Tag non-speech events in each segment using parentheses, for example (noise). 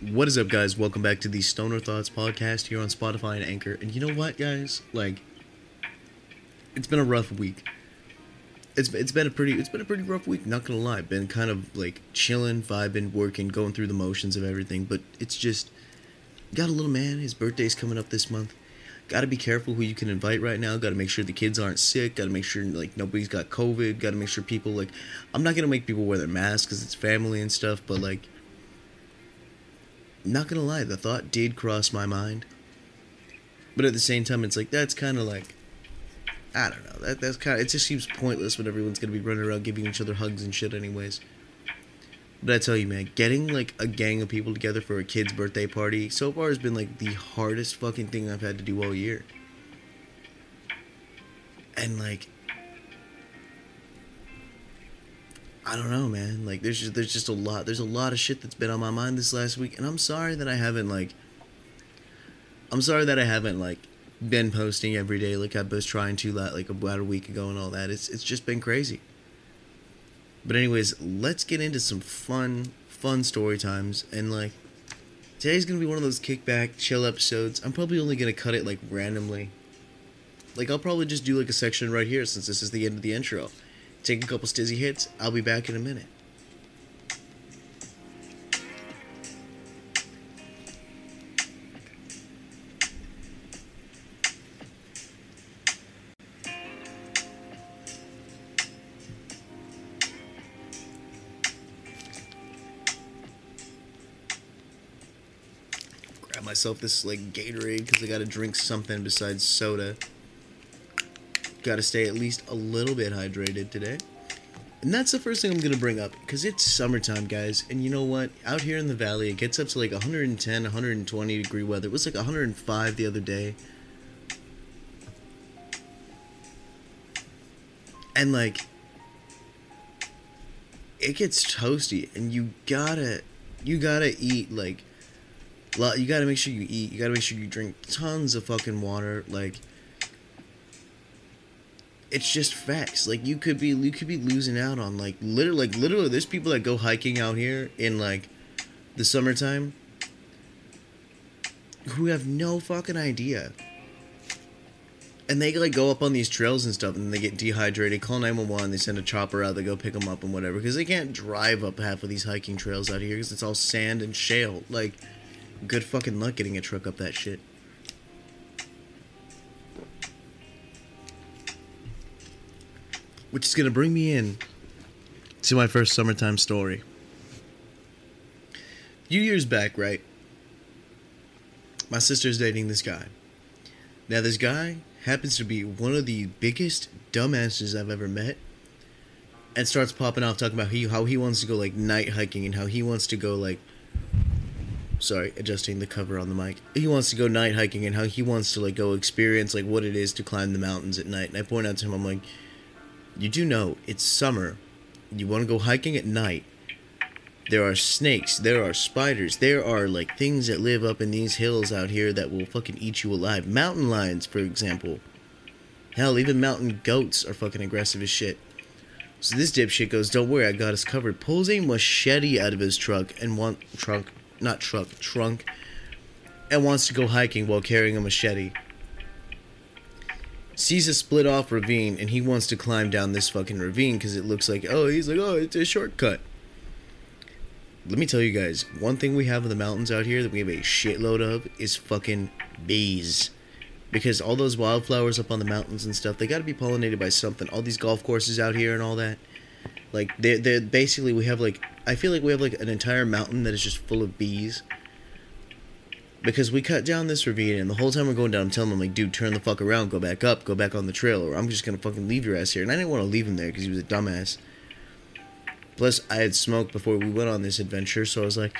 What is up, guys? Welcome back to the Stoner Thoughts podcast here on Spotify and Anchor. And you know what, guys? Like, it's been a rough week. It's it's been a pretty it's been a pretty rough week. Not gonna lie, been kind of like chilling, vibing, working, going through the motions of everything. But it's just got a little man. His birthday's coming up this month. Got to be careful who you can invite right now. Got to make sure the kids aren't sick. Got to make sure like nobody's got COVID. Got to make sure people like I'm not gonna make people wear their masks because it's family and stuff. But like not gonna lie, the thought did cross my mind. But at the same time, it's like that's kind of like I don't know. That that's kind it just seems pointless when everyone's gonna be running around giving each other hugs and shit, anyways. But I tell you, man, getting like a gang of people together for a kid's birthday party so far has been like the hardest fucking thing I've had to do all year. And like I don't know, man. Like there's just there's just a lot there's a lot of shit that's been on my mind this last week and I'm sorry that I haven't like I'm sorry that I haven't like been posting every day like I was trying to like about a week ago and all that. It's it's just been crazy. But anyways, let's get into some fun fun story times and like today's to be one of those kickback chill episodes. I'm probably only to cut it like randomly. Like I'll probably just do like a section right here since this is the end of the intro take a couple stizzy hits. I'll be back in a minute. Grab myself this like Gatorade because I gotta drink something besides soda. Got to stay at least a little bit hydrated today. And that's the first thing I'm going to bring up because it's summertime, guys. And you know what? Out here in the valley, it gets up to like 110, 120 degree weather. It was like 105 the other day. And like, it gets toasty, and you gotta, you gotta eat like, you gotta make sure you eat. You gotta make sure you drink tons of fucking water. Like, it's just facts. Like you could be you could be losing out on like literally like literally there's people that go hiking out here in like the summertime who have no fucking idea. And they like go up on these trails and stuff and they get dehydrated, call 911, they send a chopper out, they go pick them up and whatever because they can't drive up half of these hiking trails out here because it's all sand and shale. Like good fucking luck getting a truck up that shit. Which is going to bring me in to my first summertime story. A few years back, right? My sister's dating this guy. Now, this guy happens to be one of the biggest dumbasses I've ever met. And starts popping off talking about he, how he wants to go like night hiking and how he wants to go like sorry, adjusting the cover on the mic. He wants to go night hiking and how he wants to like go experience like what it is to climb the mountains at night. And I point out to him, I'm like, you do know it's summer. You want to go hiking at night. There are snakes, there are spiders, there are like things that live up in these hills out here that will fucking eat you alive. Mountain lions, for example. Hell, even mountain goats are fucking aggressive as shit. So this dipshit goes, "Don't worry, I got us covered." Pulls a machete out of his truck and want trunk, not truck, trunk, and wants to go hiking while carrying a machete sees a split off ravine and he wants to climb down this fucking ravine because it looks like oh he's like oh it's a shortcut. Let me tell you guys one thing we have in the mountains out here that we have a shitload of is fucking bees. Because all those wildflowers up on the mountains and stuff they got to be pollinated by something. All these golf courses out here and all that. Like they're, they're basically we have like i feel like we have like an entire mountain that is just full of bees because we cut down this ravine and the whole time we're going down i'm telling him like dude turn the fuck around. Go back up. Go back on the trail or i'm just gonna fucking leave your ass here. And i didn't want to leave him there because he was a dumbass. Plus i had smoked before we went on this adventure so i was like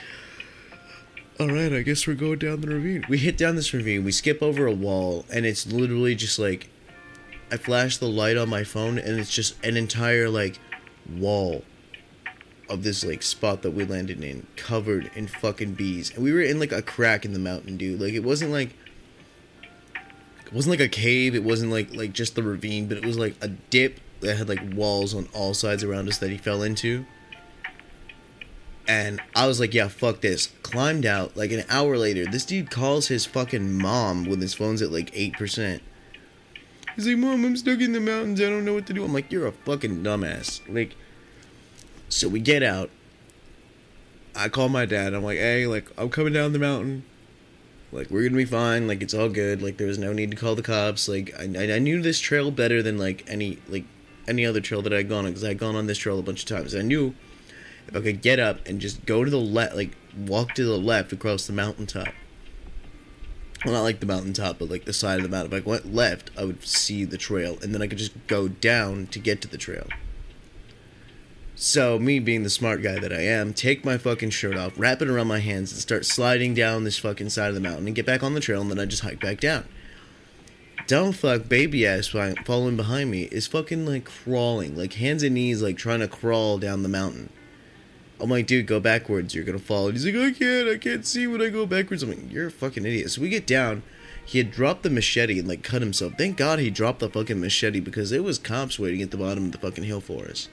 all right i guess we're going down the ravine. We hit down this ravine we skip over a wall and it's literally just like i flash the light on my phone and it's just an entire like wall of this like spot that we landed in covered in fucking bees and we were in like a crack in the mountain dude like it wasn't like it wasn't like a cave it wasn't like like just the ravine but it was like a dip that had like walls on all sides around us that he fell into And I was like, yeah, fuck this. Climbed out. Like an hour later, this dude calls his fucking mom when his phone's at like 8%. He's like, Mom, I'm stuck in the mountains. I don't know what to do. I'm like, You're a fucking dumbass. Like, so we get out. I call my dad. I'm like, Hey, like, I'm coming down the mountain. Like, we're gonna be fine. Like, it's all good. Like, there was no need to call the cops. Like, I, I knew this trail better than, like, any, like, any other trail that I'd gone on because I'd gone on this trail a bunch of times. I knew if I could get up and just go to the left, like walk to the left across the mountaintop. Well, not like the mountaintop, but like the side of the mountain. If I went left, I would see the trail, and then I could just go down to get to the trail. So, me being the smart guy that I am, take my fucking shirt off, wrap it around my hands, and start sliding down this fucking side of the mountain and get back on the trail, and then I just hike back down. Dumb fuck baby ass following behind me is fucking like crawling, like hands and knees, like trying to crawl down the mountain. I'm like, dude, go backwards. You're gonna fall. And he's like, I can't. I can't see when I go backwards. I'm like, you're a fucking idiot. So we get down. He had dropped the machete and like cut himself. Thank God he dropped the fucking machete because it was cops waiting at the bottom of the fucking hill for us.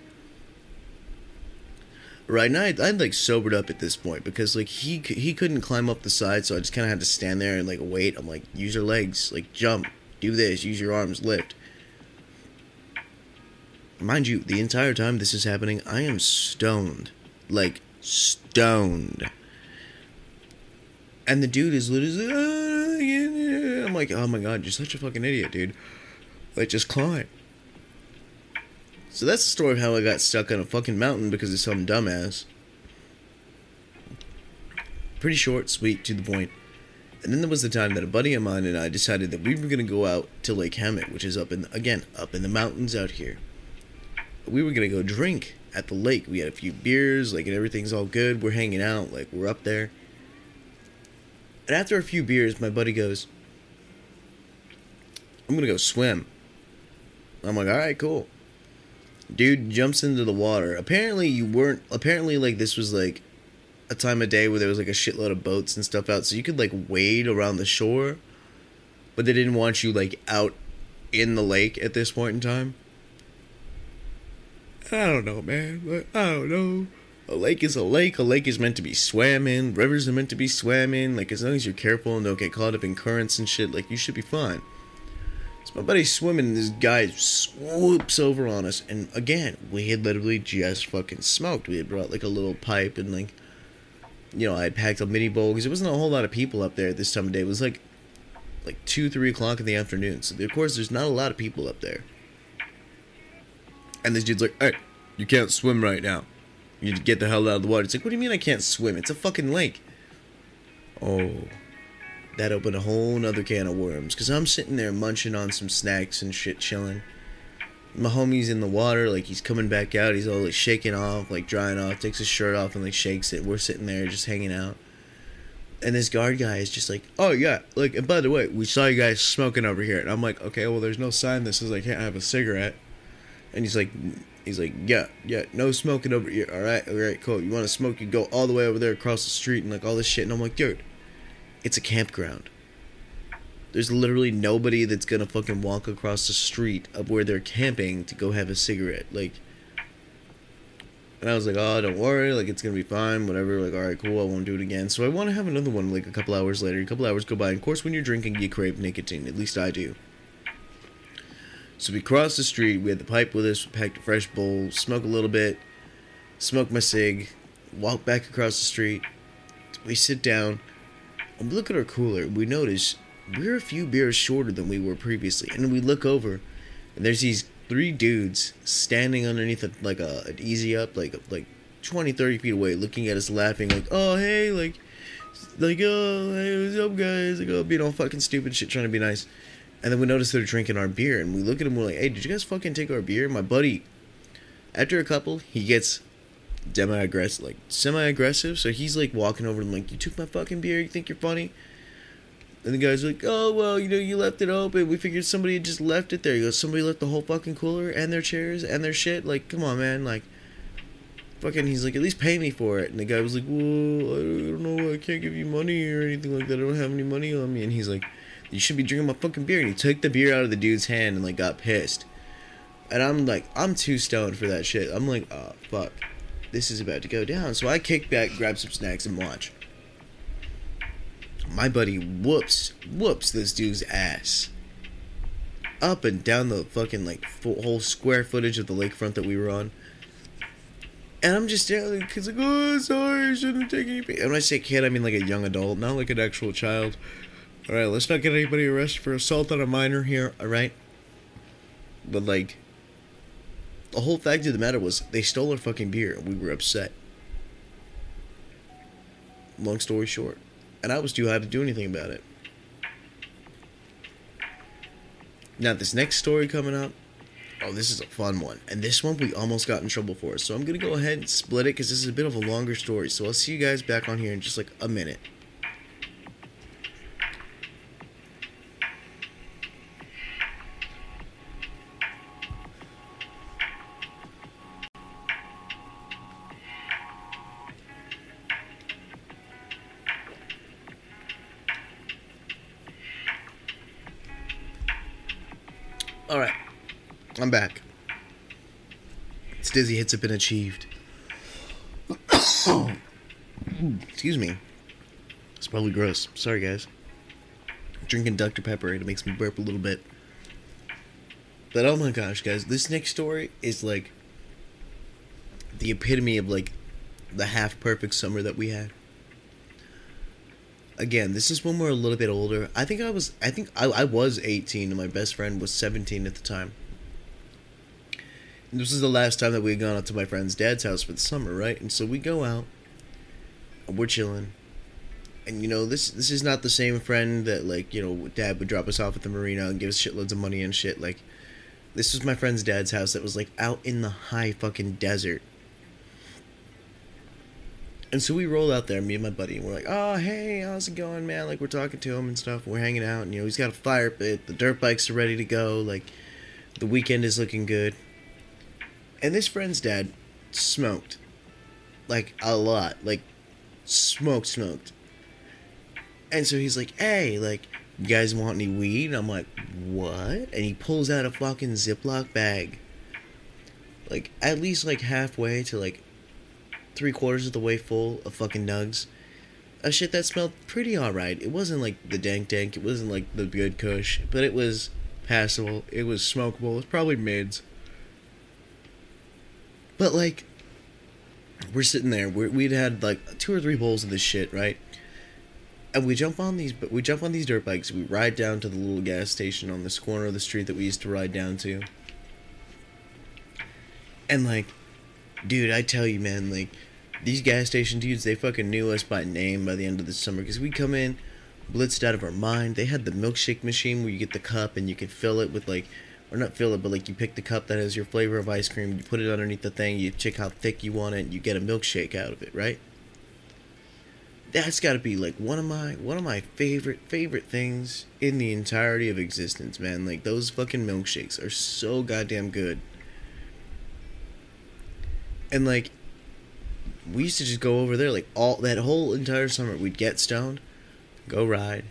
Right now, I'd, I'd like sobered up at this point because like he he couldn't climb up the side, so I just kind of had to stand there and like wait. I'm like, use your legs, like jump, do this, use your arms, lift. Mind you, the entire time this is happening, I am stoned like stoned. And the dude is literally, ah, I'm like, oh my god, you're such a fucking idiot, dude. Like, just climb. So that's the story of how I got stuck on a fucking mountain because of some dumbass. Pretty short, sweet, to the point. And then there was the time that a buddy of mine and I decided that we were gonna go out to Lake Hemet, which is up in again up in the mountains out here. We were gonna go drink at the lake. We had a few beers, like, and everything's all good. We're hanging out, like, we're up there. And after a few beers, my buddy goes, I'm gonna go swim. I'm like, alright, cool. Dude jumps into the water. Apparently, you weren't, apparently, like, this was like a time of day where there was like a shitload of boats and stuff out, so you could, like, wade around the shore, but they didn't want you, like, out in the lake at this point in time. I don't know, man. But I don't know. A lake is a lake. A lake is meant to be swam in. Rivers are meant to be swam in. Like, as long as you're careful and don't get caught up in currents and shit, like, you should be fine. My buddy's swimming, and this guy swoops over on us. And again, we had literally just fucking smoked. We had brought, like, a little pipe and, like, you know, I had packed a mini bowl because there wasn't a whole lot of people up there at this time of day. It was like, like 2, 3 o'clock in the afternoon. So, of course, there's not a lot of people up there. And this dude's like, hey, you can't swim right now. You get the hell out of the water. It's like, what do you mean I can't swim? It's a fucking lake. Oh. That opened a whole nother can of worms. Because I'm sitting there munching on some snacks and shit, chilling. My homie's in the water, like he's coming back out. He's all like shaking off, like drying off, takes his shirt off and like shakes it. We're sitting there just hanging out. And this guard guy is just like, oh yeah, like, and by the way, we saw you guys smoking over here. And I'm like, okay, well, there's no sign that says I can't have a cigarette. And he's like, he's like, yeah, yeah, no smoking over here. All right, all right, cool. You want to smoke? You go all the way over there across the street and like all this shit. And I'm like, dude, it's a campground. There's literally nobody that's gonna fucking walk across the street of where they're camping to go have a cigarette. Like, and I was like, oh, don't worry, like it's gonna be fine, whatever. Like, all right, cool, I won't do it again. So I want to have another one like a couple hours later. A couple hours go by. And of course, when you're drinking, you crave nicotine. At least I do. So we crossed the street. We had the pipe with us. We packed a fresh bowl. Smoke a little bit. Smoke my cig. Walk back across the street. We sit down. We look at our cooler. We notice we're a few beers shorter than we were previously. And we look over, and there's these three dudes standing underneath a, like a an easy up, like like 20, 30 feet away, looking at us, laughing, like, "Oh hey, like." Like, oh, hey, what's up, guys? Like, oh, being all fucking stupid shit, trying to be nice. And then we notice they're drinking our beer, and we look at them. We're like, "Hey, did you guys fucking take our beer?" My buddy, after a couple, he gets semi aggressive, like semi aggressive. So he's like walking over and like, "You took my fucking beer. You think you're funny?" And the guy's like, "Oh well, you know, you left it open. We figured somebody had just left it there." He goes, "Somebody left the whole fucking cooler and their chairs and their shit. Like, come on, man. Like, fucking." He's like, "At least pay me for it." And the guy was like, "Well, I don't know. I can't give you money or anything like that. I don't have any money on me." And he's like, you should be drinking my fucking beer. And he took the beer out of the dude's hand and like got pissed. And I'm like, I'm too stoned for that shit. I'm like, oh fuck. This is about to go down. So I kick back, grab some snacks, and watch. My buddy whoops, whoops this dude's ass. Up and down the fucking like full, whole square footage of the lakefront that we were on. And I'm just there, like, cause like, oh, sorry, I shouldn't take any. And when I say kid, I mean like a young adult, not like an actual child. All right, let's not get anybody arrested for assault on a minor here. All right, but like, the whole fact of the matter was they stole our fucking beer and we were upset. Long story short, and I was too high to do anything about it. Now this next story coming up Oh, this is a fun one. And this one we almost got in trouble for. So I'm going to go ahead and split it because this is a bit of a longer story. So I'll see you guys back on here in just like a minute. Stizzy hits have been achieved. (coughs) Excuse me. It's probably gross. Sorry, guys. Drinking Dr. Pepper, and it makes me burp a little bit. But oh my gosh, guys, this next story is like the epitome of like the half perfect summer that we had. Again, this is when we're a little bit older. I think I was I think I, I was 18 and my best friend was 17 at the time. This is the last time that we had gone out to my friend's dad's house for the summer, right? And so we go out, we're chilling, and you know this this is not the same friend that like you know dad would drop us off at the marina and give us shitloads of money and shit. Like this was my friend's dad's house that was like out in the high fucking desert. And so we roll out there, me and my buddy, and we're like, "Oh, hey, how's it going, man?" Like we're talking to him and stuff. We're hanging out, and you know he's got a fire pit. The dirt bikes are ready to go. Like the weekend is looking good. And this friend's dad smoked. Like a lot. Like smoked, smoked. And so he's like, hey, like, you guys want any weed? And I'm like, what? And he pulls out a fucking Ziploc bag. Like, at least like halfway to like three quarters of the way full of fucking nugs. A shit that smelled pretty alright. It wasn't like the dank dank, it wasn't like the good kush, but it was passable. It was smokable. It was probably mids. But like, we're sitting there. we would had like two or three bowls of this shit, right? And we jump on these, but we jump on these dirt bikes. We ride down to the little gas station on this corner of the street that we used to ride down to. And like, dude, I tell you, man, like, these gas station dudes, they fucking knew us by name by the end of the summer because we come in blitzed out of our mind. They had the milkshake machine where you get the cup and you can fill it with like or not fill it, but like you pick the cup that has your flavor of ice cream, you put it underneath the thing, you check how thick you want it, and you get a milkshake out of it, right? That's got to be like one of my one of my favorite favorite things in the entirety of existence, man. Like those fucking milkshakes are so goddamn good. And like we used to just go over there like all that whole entire summer we'd get stoned, go ride,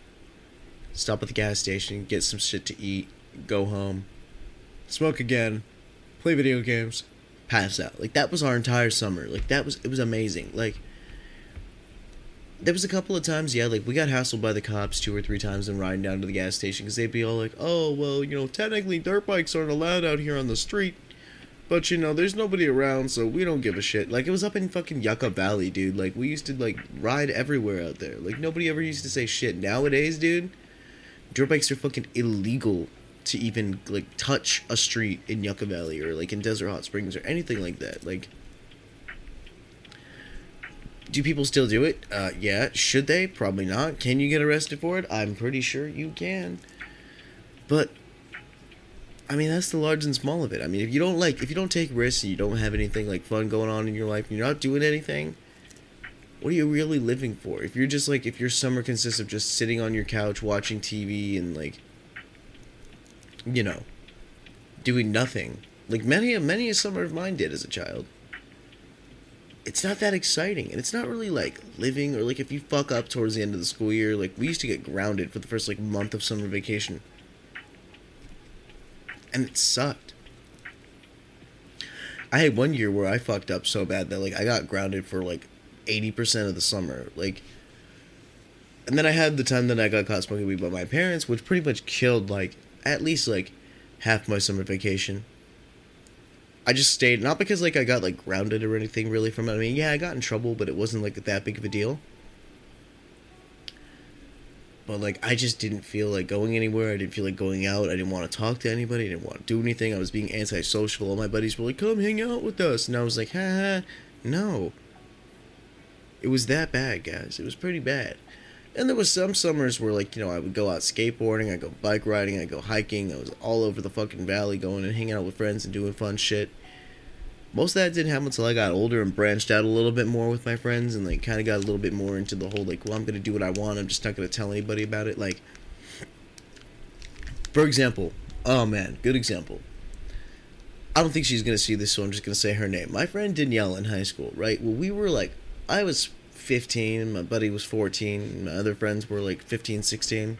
stop at the gas station, get some shit to eat, go home, smoke again, play video games, pass out. Like that was our entire summer. Like that was it was amazing. Like there was a couple of times, yeah, like we got hassled by the cops two or three times and riding down to the gas station because they'd be all like, "Oh, well, you know, technically dirt bikes aren't allowed out here on the street." But you know, there's nobody around, so we don't give a shit. Like it was up in fucking Yucca Valley, dude. Like we used to like ride everywhere out there. Like nobody ever used to say shit. Nowadays, dude, dirt bikes are fucking illegal to even like touch a street in Yucca Valley or like in Desert Hot Springs or anything like that. Like, do people still do it? Uh, yeah. Should they? Probably not. Can you get arrested for it? I'm pretty sure you can. But I mean, that's the large and small of it. I mean, if you don't like, if you don't take risks and you don't have anything like fun going on in your life, and you're not doing anything. What are you really living for? If you're just like, if your summer consists of just sitting on your couch watching TV and like you know, doing nothing. Like many many a summer of mine did as a child. It's not that exciting, and it's not really like living or like if you fuck up towards the end of the school year. Like we used to get grounded for the first like month of summer vacation, and it sucked. I had one year where I fucked up so bad that like I got grounded for like eighty percent of the summer. Like, and then I had the time that I got caught smoking weed by my parents, which pretty much killed like at least like half my summer vacation. I just stayed not because like I got like grounded or anything really from it. I mean, yeah, I got in trouble, but it wasn't like that big of a deal. But like I just didn't feel like going anywhere. I didn't feel like going out. I didn't want to talk to anybody. I didn't want to do anything. I was being antisocial. All my buddies were like, "Come hang out with us," and I was like, "Ha no." It was that bad, guys. It was pretty bad. And there was some summers where like, you know, I would go out skateboarding, I'd go bike riding, I'd go hiking. I was all over the fucking valley going and hanging out with friends and doing fun shit. Most of that didn't happen until I got older and branched out a little bit more with my friends and like kind of got a little bit more into the whole like, well, I'm gonna do what I want. I'm just not gonna tell anybody about it. Like, for example, oh man, good example. I don't think she's gonna see this, so I'm just gonna say her name. My friend Danielle in high school, right? Well, we were like, I was 15, my buddy was 14, my other friends were like 15, 16.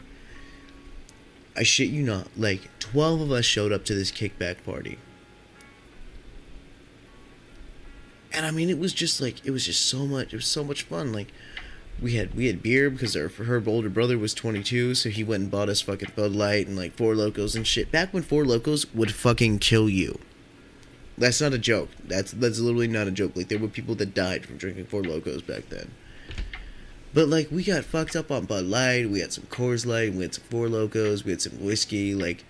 I shit you not, like 12 of us showed up to this kickback party. And I mean, it was just like it was just so much. It was so much fun. Like we had we had beer because our her older brother was 22, so he went and bought us fucking Bud Light and like Four Lokos and shit. Back when Four Lokos would fucking kill you. That's not a joke. That's that's literally not a joke. Like there were people that died from drinking Four Lokos back then. But like we got fucked up on Bud Light. We had some Coors Light. We had some Four Lokos. We had some whiskey. Like,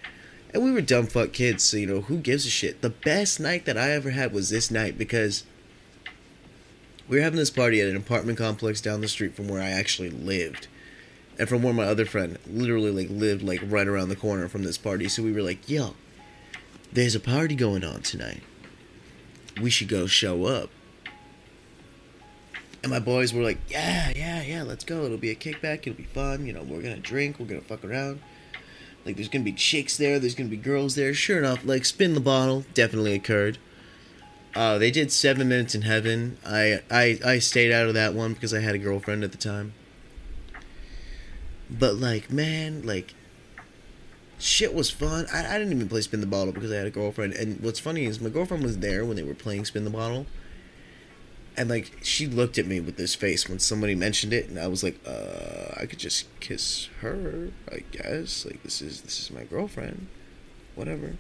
and we were dumb fuck kids. So you know who gives a shit. The best night that I ever had was this night because we were having this party at an apartment complex down the street from where I actually lived. And from where my other friend literally like lived like right around the corner from this party. So we were like, yo, there's a party going on tonight. We should go show up. And my boys were like, yeah, yeah, yeah, let's go. It'll be a kickback. It'll be fun. You know, we're going to drink. We're going to fuck around. Like, there's going to be chicks there. There's going to be girls there. Sure enough, like, spin the bottle definitely occurred. Uh, they did Seven Minutes in Heaven. I, I I stayed out of that one because I had a girlfriend at the time. But like, man, like, shit was fun. I, I didn't even play Spin the Bottle because I had a girlfriend. And what's funny is my girlfriend was there when they were playing Spin the Bottle. And like, she looked at me with this face when somebody mentioned it, and I was like, uh, I could just kiss her, I guess. Like, this is this is my girlfriend, whatever.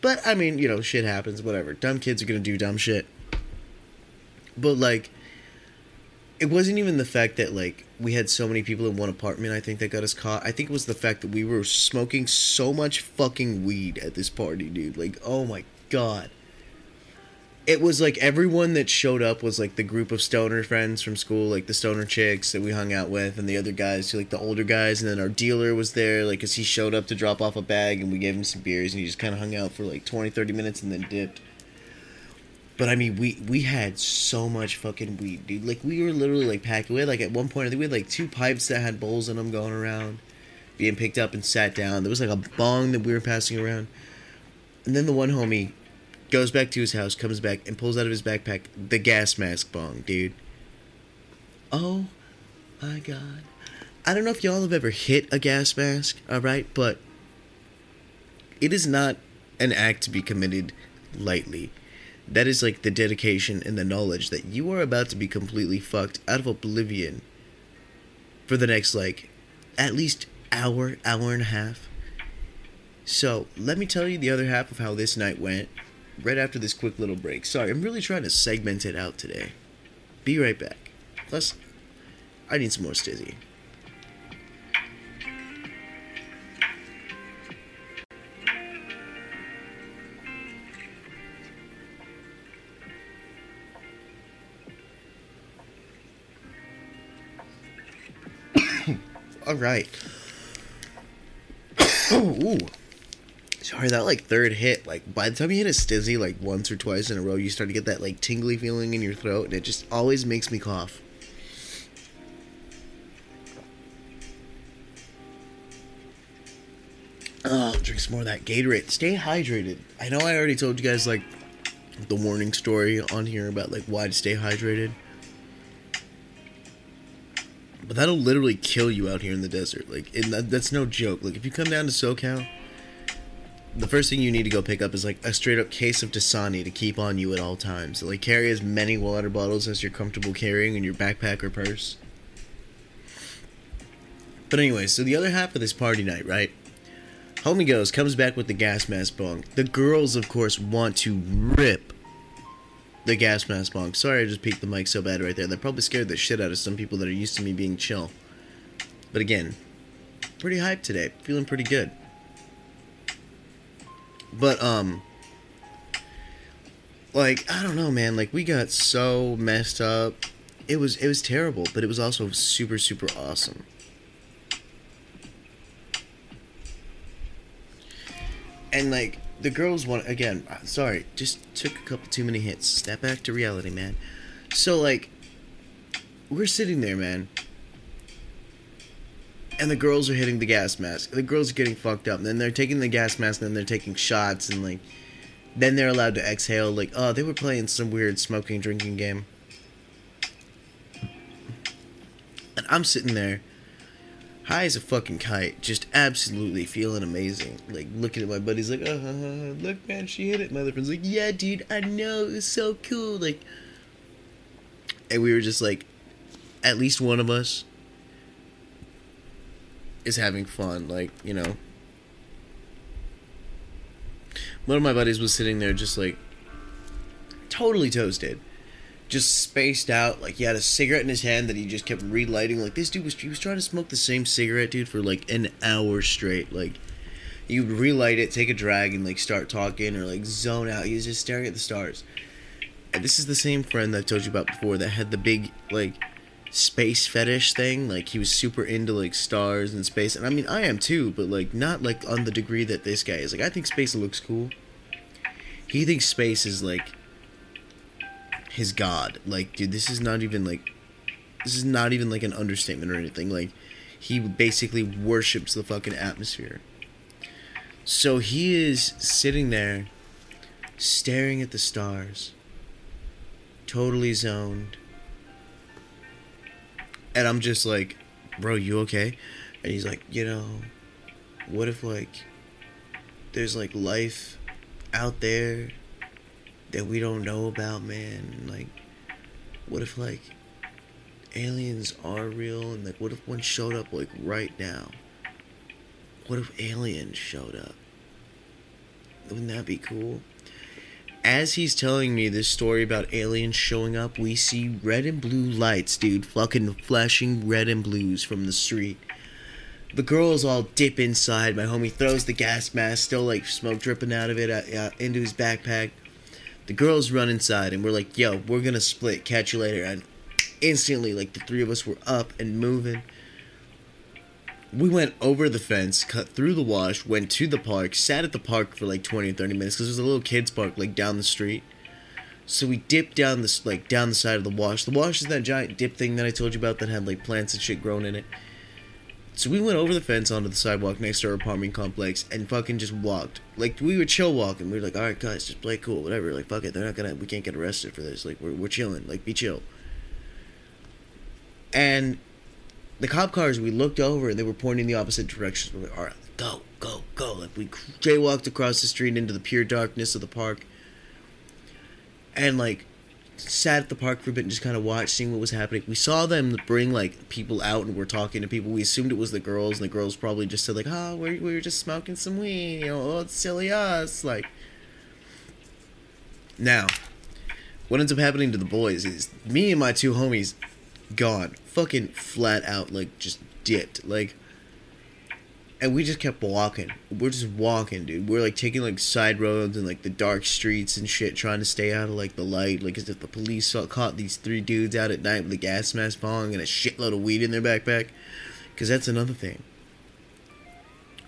But I mean, you know, shit happens, whatever. Dumb kids are gonna do dumb shit. But like it wasn't even the fact that like we had so many people in one apartment I think that got us caught. I think it was the fact that we were smoking so much fucking weed at this party, dude. Like, oh my god it was like everyone that showed up was like the group of stoner friends from school, like the stoner chicks that we hung out with, and the other guys, like the older guys, and then our dealer was there, like, cause he showed up to drop off a bag, and we gave him some beers, and he just kind of hung out for like 20, 30 minutes, and then dipped. But I mean, we we had so much fucking weed, dude. Like we were literally like packed. We had like at one point, I think we had like two pipes that had bowls in them going around, being picked up and sat down. There was like a bong that we were passing around, and then the one homie goes back to his house, comes back, and pulls out of his backpack the gas mask bong, dude. Oh my god. I don't know if y'all have ever hit a gas mask, alright, but it is not an act to be committed lightly. That is like the dedication and the knowledge that you are about to be completely fucked out of oblivion for the next, like, at least hour, hour and a half. So, let me tell you the other half of how this night went right after this quick little break. Sorry, I'm really trying to segment it out today. Be right back. Plus, I need some more stizzy. Right. (coughs) Ooh. Sorry, that like third hit, like by the time you hit a stizzy like once or twice in a row, you start to get that like tingly feeling in your throat, and it just always makes me cough. Oh, drink some more of that Gatorade. Stay hydrated. I know I already told you guys like the warning story on here about like why to stay hydrated. But that'll literally kill you out here in the desert. Like, that, that's no joke. Like, if you come down to SoCal, the first thing you need to go pick up is like a straight up case of Dasani to keep on you at all times. Like carry as many water bottles as you're comfortable carrying in your backpack or purse. But anyway, so the other half of this party night, right? Homie goes, comes back with the gas mask bong. The girls, of course, want to rip the gas mask bong. Sorry, I just peeked the mic so bad right there. That probably scared the shit out of some people that are used to me being chill. But again, pretty hyped today. Feeling pretty good. But um like I don't know, man, like we got so messed up. It was it was terrible, but it was also super super awesome. And like the girls want again, uh, sorry, just took a couple too many hits. Step back to reality, man. So like we're sitting there, man. And the girls are hitting the gas mask. The girls are getting fucked up. And then they're taking the gas mask and then they're taking shots and like then they're allowed to exhale like oh they were playing some weird smoking drinking game. And I'm sitting there high as a fucking kite, just absolutely feeling amazing. Like looking at my buddies, like, uh, look, man, she hit it. My other friend's like, yeah, dude, I know, it was so cool. Like, and we were just like, at least one of us is having fun. Like, you know, one of my buddies was sitting there just like totally toasted just spaced out. Like he had a cigarette in his hand that he just kept relighting. Like this dude was he was trying to smoke the same cigarette, dude, for like an hour straight. Like he would relight it, take a drag, and like start talking or like zone out. He was just staring at the stars. And this is the same friend that I told you about before that had the big like space fetish thing. Like he was super into like stars and space. And I mean I am too, but like not like on the degree that this guy is. Like I think space looks cool. He thinks space is like his god. Like, dude, this is not even like this is not even like an understatement or anything. Like, he basically worships the fucking atmosphere. So he is sitting there staring at the stars, totally zoned. And I'm just like, bro, you okay? And he's like, you know, what if like there's like life out there that we don't know about, man. Like, what if like aliens are real and like what if one showed up like right now? What if aliens showed up? Wouldn't that be cool? As he's telling me this story about aliens showing up, we see red and blue lights, dude, fucking flashing red and blues from the street. The girls all dip inside. My homie throws the gas mask, still like smoke dripping out of it, uh, uh into his backpack. The girls run inside and we're like, yo, we're gonna split, catch you later. And instantly, like, the three of us were up and moving. We went over the fence, cut through the wash, went to the park, sat at the park for like 20 or 30 minutes because there's a little kids' park like down the street. So we dipped down this like down the side of the wash. The wash is that giant dip thing that I told you about that had like plants and shit growing in it. So we went over the fence onto the sidewalk next to our apartment complex and fucking just walked. Like we were chill walking. We were like, all right, guys, just play cool, whatever. Like fuck it, they're not gonna, we can't get arrested for this. Like we're we're chilling. Like be chill. And the cop cars, we looked over and they were pointing the opposite direction. We're like, all right, go, go, go. Like we jaywalked across the street into the pure darkness of the park. And like sat at the park for a bit and just kind of watched, seeing what was happening. We saw them bring like people out and we're talking to people. We assumed it was the girls, and the girls probably just said like, "Oh, we we were just smoking some weed," you know, "Oh, it's silly us." Like, now, what ends up happening to the boys is me and my two homies gone, fucking flat out, like just dipped, like and we just kept walking. We're just walking, dude. We're like taking like side roads and like the dark streets and shit, trying to stay out of like the light. Like as if the police saw, caught these three dudes out at night with a gas mask bong and a shitload of weed in their backpack. Because that's another thing.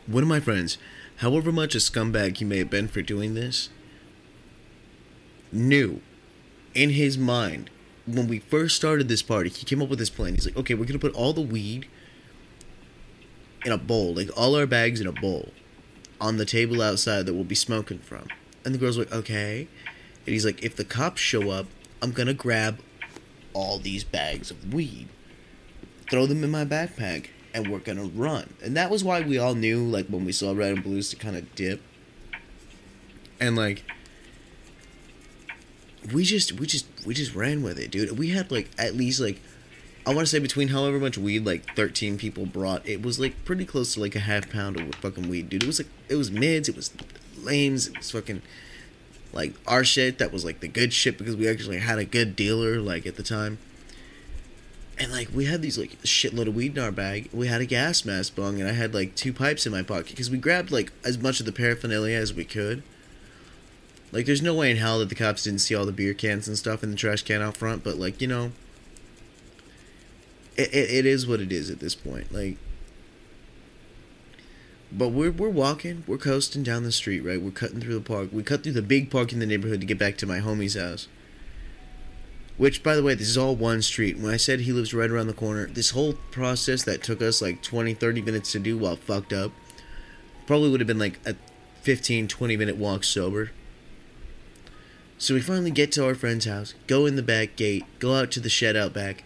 One of my friends, however much a scumbag he may have been for doing this, knew in his mind when we first started this party, he came up with this plan. He's like, okay, we're gonna put all the weed in a bowl, like all our bags in a bowl, on the table outside that we'll be smoking from. And the girl's like, okay. And he's like, if the cops show up, I'm gonna grab all these bags of weed, throw them in my backpack, and we're gonna run. And that was why we all knew, like when we saw red and blues, to kind of dip. and like we just we just we just ran with it, dude. We had like at least like I want to say between however much weed like 13 people brought, it was like pretty close to like a half pound of fucking weed, dude. It was like it was mids, it was lames, it was fucking like our shit that was like the good shit because we actually had a good dealer like at the time. And like we had these like shitload of weed in our bag. We had a gas mask bong, and I had like two pipes in my pocket because we grabbed like as much of the paraphernalia as we could. Like, there's no way in hell that the cops didn't see all the beer cans and stuff in the trash can out front, but like you know, it it, it is what it is at this point. Like, but we're we're walking, we're coasting down the street, right? We're cutting through the park. We cut through the big park in the neighborhood to get back to my homie's house. Which, by the way, this is all one street. When I said he lives right around the corner, this whole process that took us like 20, 30 minutes to do while fucked up probably would have been like a 15, 20 minute walk sober. So we finally get to our friend's house, go in the back gate, go out to the shed out back,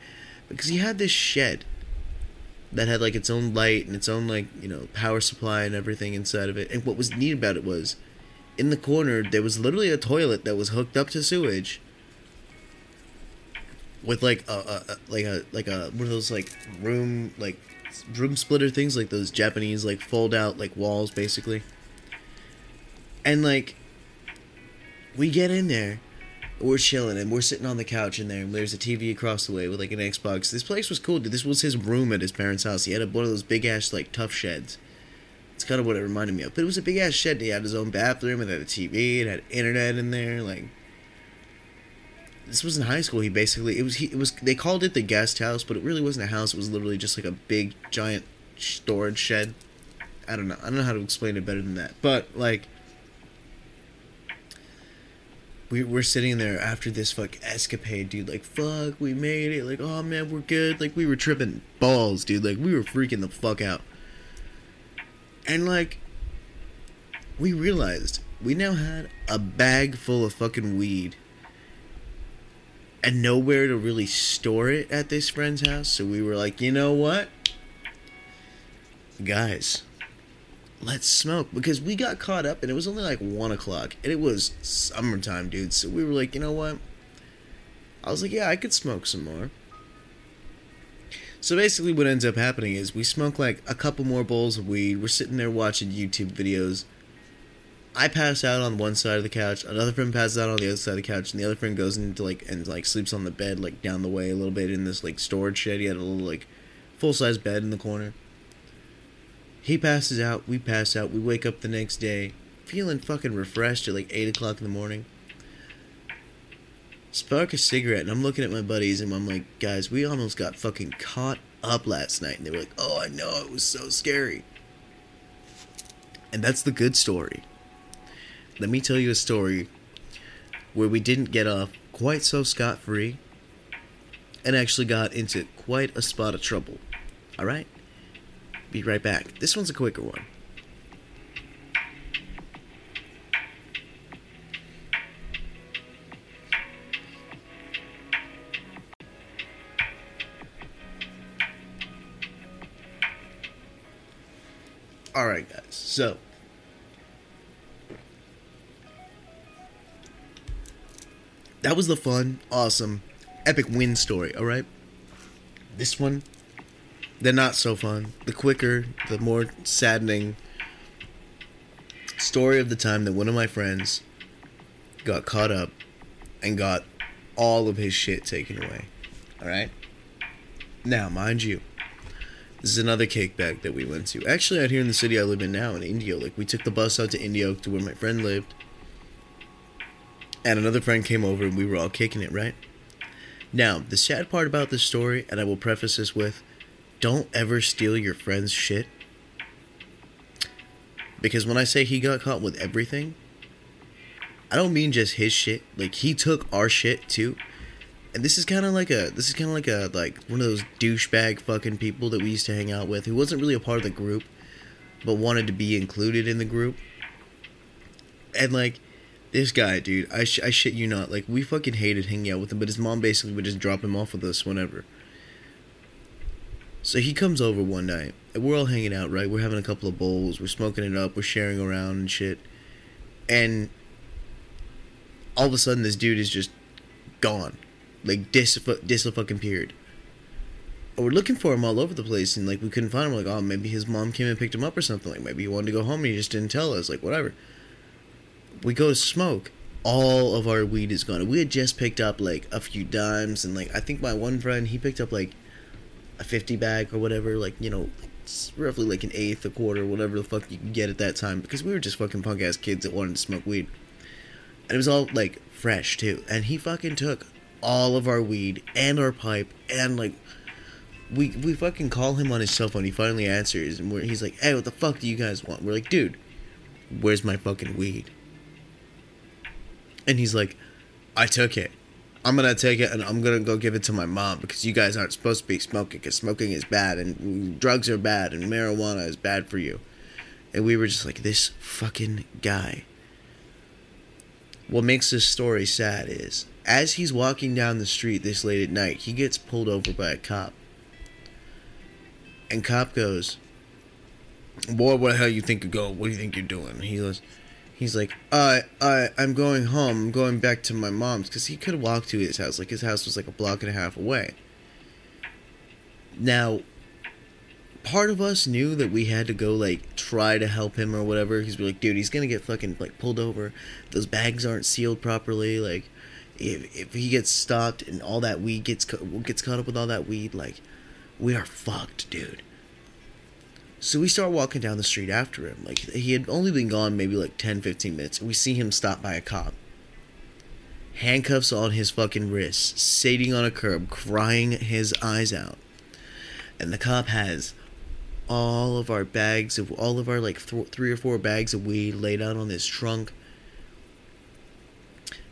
because he had this shed that had like its own light and its own like you know power supply and everything inside of it. And what was neat about it was, in the corner there was literally a toilet that was hooked up to sewage. With like a, a, a like a like a one of those like room like room splitter things like those Japanese like fold out like walls basically. And like we get in there, we're chilling, and we're sitting on the couch in there, and there's a TV across the way with like an Xbox. This place was cool, dude. This was his room at his parents' house. He had a, one of those big ass like Tuff Sheds. It's kind of what it reminded me of. But it was a big ass shed. He had his own bathroom. It had a TV. It had internet in there. Like this was in high school. He basically it was he it was they called it the guest house, but it really wasn't a house. It was literally just like a big giant storage shed. I don't know. I don't know how to explain it better than that. But like we we're sitting there after this fuck escapade, dude. Like fuck, we made it. Like oh man, we're good. Like we were tripping balls, dude. Like we were freaking the fuck out. And like we realized we now had a bag full of fucking weed and nowhere to really store it at this friend's house. So we were like, you know what? Guys, let's smoke because we got caught up and it was only like one o'clock and it was summertime, dude. So we were like, you know what? I was like, yeah, I could smoke some more. So basically, what ends up happening is we smoke like a couple more bowls of weed. We're sitting there watching YouTube videos. I pass out on one side of the couch. Another friend passes out on the other side of the couch, and the other friend goes into like and like sleeps on the bed like down the way a little bit in this like storage shed. He had a little like full size bed in the corner. He passes out, we pass out, we wake up the next day, feeling fucking refreshed at like 8 o'clock in the morning. Spark a cigarette, and I'm looking at my buddies, and I'm like, guys, we almost got fucking caught up last night. And they were like, oh, I know, it was so scary. And that's the good story. Let me tell you a story where we didn't get off quite so scot free and actually got into quite a spot of trouble. Alright? Be right back. This one's a quicker one. Alright, guys. So. That was the fun, awesome, epic win story, alright? This one the not so fun, the quicker, the more saddening story of the time that one of my friends got caught up and got all of his shit taken away. Alright? Now, mind you, this is another cake bag that we went to. Actually, out here in the city I live in now, in Indio, like we took the bus out to Indio to where my friend lived. And another friend came over and we were all kicking it, right? Now, the sad part about this story, and I will preface this with don't ever steal your friend's shit. Because when I say he got caught with everything, I don't mean just his shit. Like he took our shit too. And this is kind of like a this is kind of like a like one of those douchebag fucking people that we used to hang out with who wasn't really a part of the group but wanted to be included in the group. And like this guy, dude, I, sh- I shit you not. Like we fucking hated hanging out with him, but his mom basically would just drop him off with us whenever. So he comes over one night, and we're all hanging out, right? We're having a couple of bowls, we're smoking it up, we're sharing around and shit. And all of a sudden this dude is just gone, like dis dis fucking period. We're looking for him all over the place, and like we couldn't find him. Like, oh, maybe his mom came and picked him up or something. Like, maybe he wanted to go home and he just didn't tell us. Like, whatever. We go to smoke. All of our weed is gone. We had just picked up like a few dimes, and like I think my one friend he picked up like a fifty bag or whatever. Like you know, it's roughly like an eighth, a quarter, whatever the fuck you can get at that time. Because we were just fucking punk ass kids that wanted to smoke weed, and it was all like fresh too. And he fucking took all of our weed and our pipe and like we we fucking call him on his cell phone. He finally answers, and he's like, "Hey, what the fuck do you guys want?" We're like, "Dude, where's my fucking weed?" And he's like, "I took it. I'm gonna take it, and I'm gonna go give it to my mom because you guys aren't supposed to be smoking because smoking is bad, and drugs are bad, and marijuana is bad for you." And we were just like, "This fucking guy." What makes this story sad is, as he's walking down the street this late at night, he gets pulled over by a cop and cop goes, "Boy, what the hell you think you go? What do you think you're doing?" He goes, he's like, "I, I, I'm going home. I'm going back to my mom's because he could walk to his house. Like his house was like a block and a half away." Now, part of us knew that we had to go like try to help him or whatever. He's like, dude, he's gonna get fucking like pulled over. Those bags aren't sealed properly. Like, if if he gets stopped and all that weed gets gets caught up with all that weed, like we are fucked, dude. So we start walking down the street after him. Like, he had only been gone maybe like 10, 15 minutes. And We see him stop by a cop. Handcuffs on his fucking wrists, sitting on a curb, crying his eyes out. And the cop has all of our bags of all of our like th- three or four bags of weed laid out on his trunk.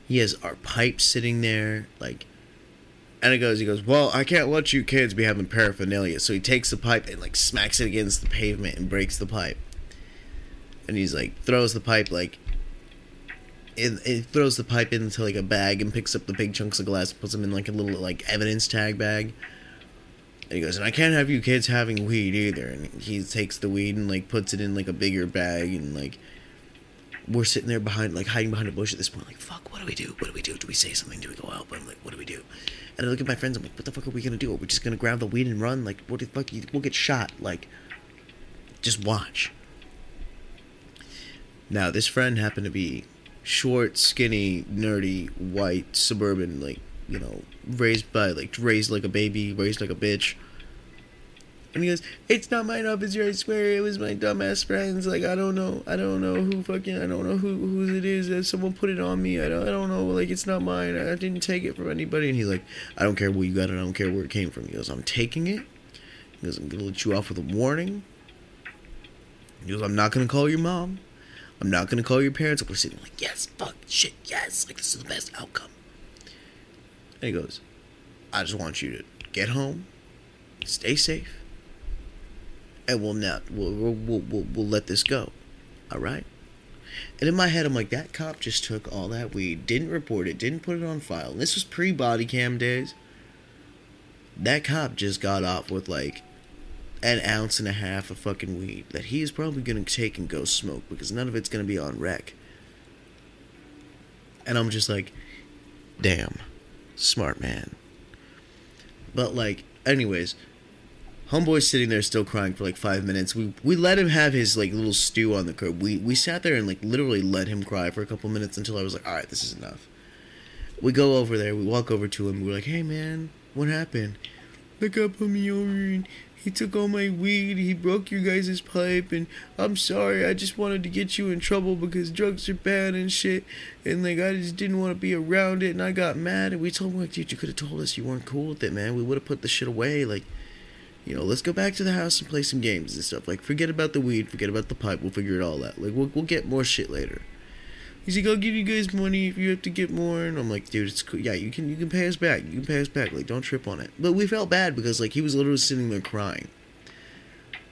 He has our pipes sitting there, like and it goes, he goes, well, I can't let you kids be having paraphernalia. So he takes the pipe and like smacks it against the pavement and breaks the pipe. And he's like, throws the pipe like, it, it throws the pipe into like a bag and picks up the big chunks of glass and puts them in like a little like evidence tag bag. And he goes, and I can't have you kids having weed either. And he takes the weed and like puts it in like a bigger bag and like we're sitting there behind like hiding behind a bush at this point like fuck what do we do what do we do do we say something do we go help him like what do we do and I look at my friends. I'm like, what the fuck are we gonna do? Are we just gonna grab the weed and run? Like, what the fuck? We'll get shot. Like, just watch. Now, this friend happened to be short, skinny, nerdy, white, suburban, like, you know, raised by, like, raised like a baby, raised like a bitch. And he goes, "It's not my officer. I swear it was my dumbass friends. Like I don't know. I don't know who fucking. I don't know who whose it is. That someone put it on me. I don't. I don't know. Like it's not mine. I didn't take it from anybody." And he's like, "I don't care where you got it. I don't care where it came from." He goes, "I'm taking it." He goes, "I'm gonna let you off with a warning." He goes, "I'm not gonna call your mom. I'm not gonna call your parents." We're sitting like, "Yes, fuck, shit, yes. Like this is the best outcome." And he goes, "I just want you to get home, stay safe." And we'll not we'll, we'll, we'll, we'll let this go. All right? And in my head i'm like that cop just took all that weed didn't report it didn't put it on file. And this was pre-body cam days. That cop just got off with like an ounce and a half of fucking weed that he's probably gonna take and go smoke because none of it's gonna be on rec. And i'm just like damn smart man. But like anyways Homeboy's sitting there still crying for like five minutes. We we let him have his like little stew on the curb. We we sat there and like literally let him cry for a couple minutes until I was like, all right, this is enough. We go over there. We walk over to him. We're like, hey man, what happened? The guy put me over he took all my weed. He broke your guys' pipe, and I'm sorry. I just wanted to get you in trouble because drugs are bad and shit. And like I just didn't want to be around it, and I got mad. And we told him like, dude, you could have told us you weren't cool with it, man. We would have put the shit away, like you know, let's go back to the house and play some games and stuff. Like, forget about the weed, forget about the pipe. We'll figure it all out. Like, we'll, we'll get more shit later. He's like, I'll give you guys money if you have to get more. And I'm like, dude, it's cool. Yeah, you can you can pay us back. You can pay us back. Like, don't trip on it. But we felt bad because like he was literally sitting there crying.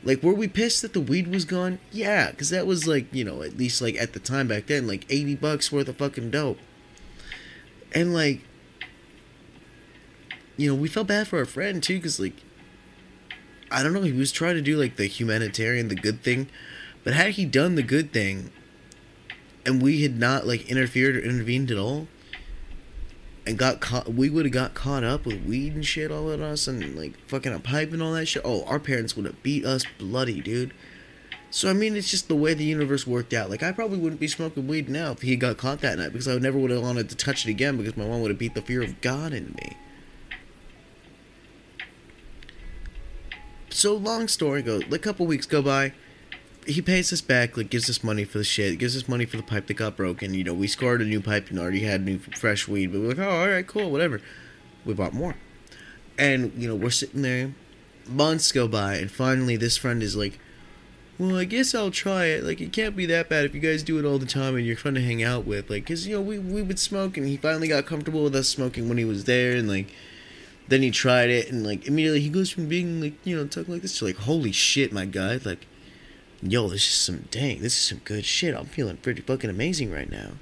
Like, were we pissed that the weed was gone? Yeah, because that was like you know at least like at the time back then like eighty bucks worth of fucking dope. And like, you know, we felt bad for our friend too because like I don't know, he was trying to do like the humanitarian, the good thing. But had he done the good thing and we had not like interfered or intervened at all, and got caught, we would have got caught up with weed and shit all at us and like fucking a pipe and all that shit. Oh, our parents would have beat us bloody, dude. So I mean, it's just the way the universe worked out. Like I probably wouldn't be smoking weed now if he got caught that night because I never would have wanted to touch it again because my mom would have beat the fear of God into me. So long story goes. A couple weeks go by. He pays us back, like gives us money for the shit, gives us money for the pipe that got broken. You know, we scored a new pipe and already had new fresh weed, but we're like, oh, all right, cool, whatever. We bought more, and you know, we're sitting there. Months go by, and finally, this friend is like, well, I guess I'll try it. Like, it can't be that bad if you guys do it all the time and you're fun to hang out with. Like, cause you know we we would smoke, and he finally got comfortable with us smoking when he was there, and like, then he tried it, and like immediately he goes from being like you know talking like this to like, holy shit, my guy, like, yo, this is some dang, this is some good shit. I'm feeling pretty fucking amazing right now.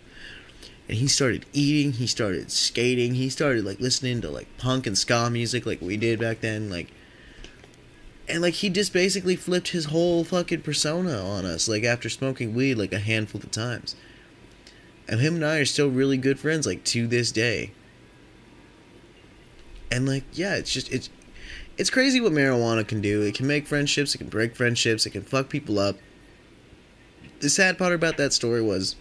And he started eating, he started skating, he started like listening to like punk and ska music like we did back then, like and like he just basically flipped his whole fucking persona on us like after smoking weed like a handful of times and him and i are still really good friends like to this day and like yeah it's just it's it's crazy what marijuana can do it can make friendships it can break friendships it can fuck people up the sad part about that story was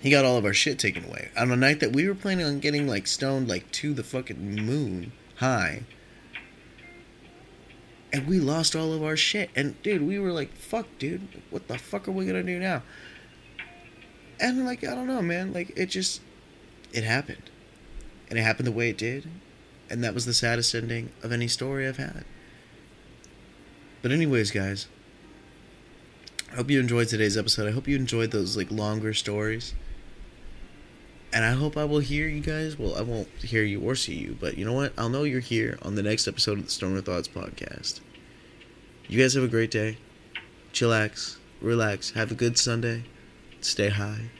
he got all of our shit taken away on a night that we were planning on getting like stoned like to the fucking moon high and we lost all of our shit. And dude, we were like, "Fuck, dude, what the fuck are we gonna do now?" And like, I don't know, man. Like, it just, it happened, and it happened the way it did, and that was the saddest ending of any story I've had. But anyways, guys, I hope you enjoyed today's episode. I hope you enjoyed those like longer stories. And I hope I will hear you guys. Well, I won't hear you or see you, but you know what? I'll know you're here on the next episode of the Stoner Thoughts podcast. You guys have a great day. Chillax, relax, have a good Sunday, stay high,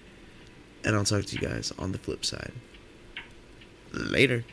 and I'll talk to you guys on the flip side. Later.